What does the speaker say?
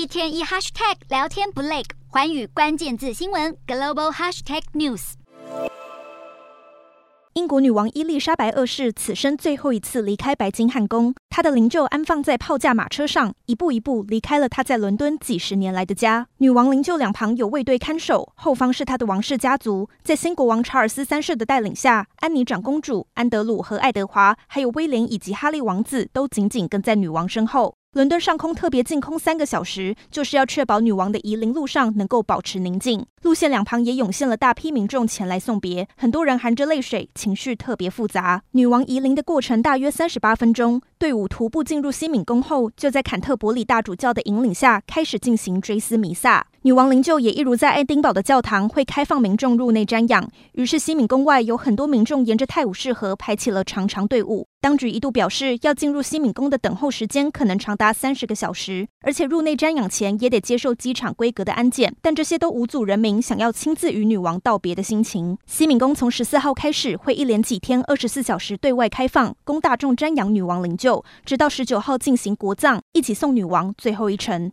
一天一 hashtag 聊天不累，寰宇关键字新闻 global hashtag news。英国女王伊丽莎白二世此生最后一次离开白金汉宫，她的灵柩安放在炮架马车上，一步一步离开了她在伦敦几十年来的家。女王灵柩两旁有卫队看守，后方是她的王室家族。在新国王查尔斯三世的带领下，安妮长公主、安德鲁和爱德华，还有威廉以及哈利王子都紧紧跟在女王身后。伦敦上空特别净空三个小时，就是要确保女王的移灵路上能够保持宁静。路线两旁也涌现了大批民众前来送别，很多人含着泪水，情绪特别复杂。女王移灵的过程大约三十八分钟，队伍徒步进入西敏宫后，就在坎特伯里大主教的引领下开始进行追思弥撒。女王灵柩也一如在爱丁堡的教堂，会开放民众入内瞻仰。于是西敏宫外有很多民众沿着泰晤士河排起了长长队伍。当局一度表示，要进入西敏宫的等候时间可能长达三十个小时，而且入内瞻仰前也得接受机场规格的安检。但这些都无阻人民想要亲自与女王道别的心情。西敏宫从十四号开始会一连几天二十四小时对外开放，供大众瞻仰女王灵柩，直到十九号进行国葬，一起送女王最后一程。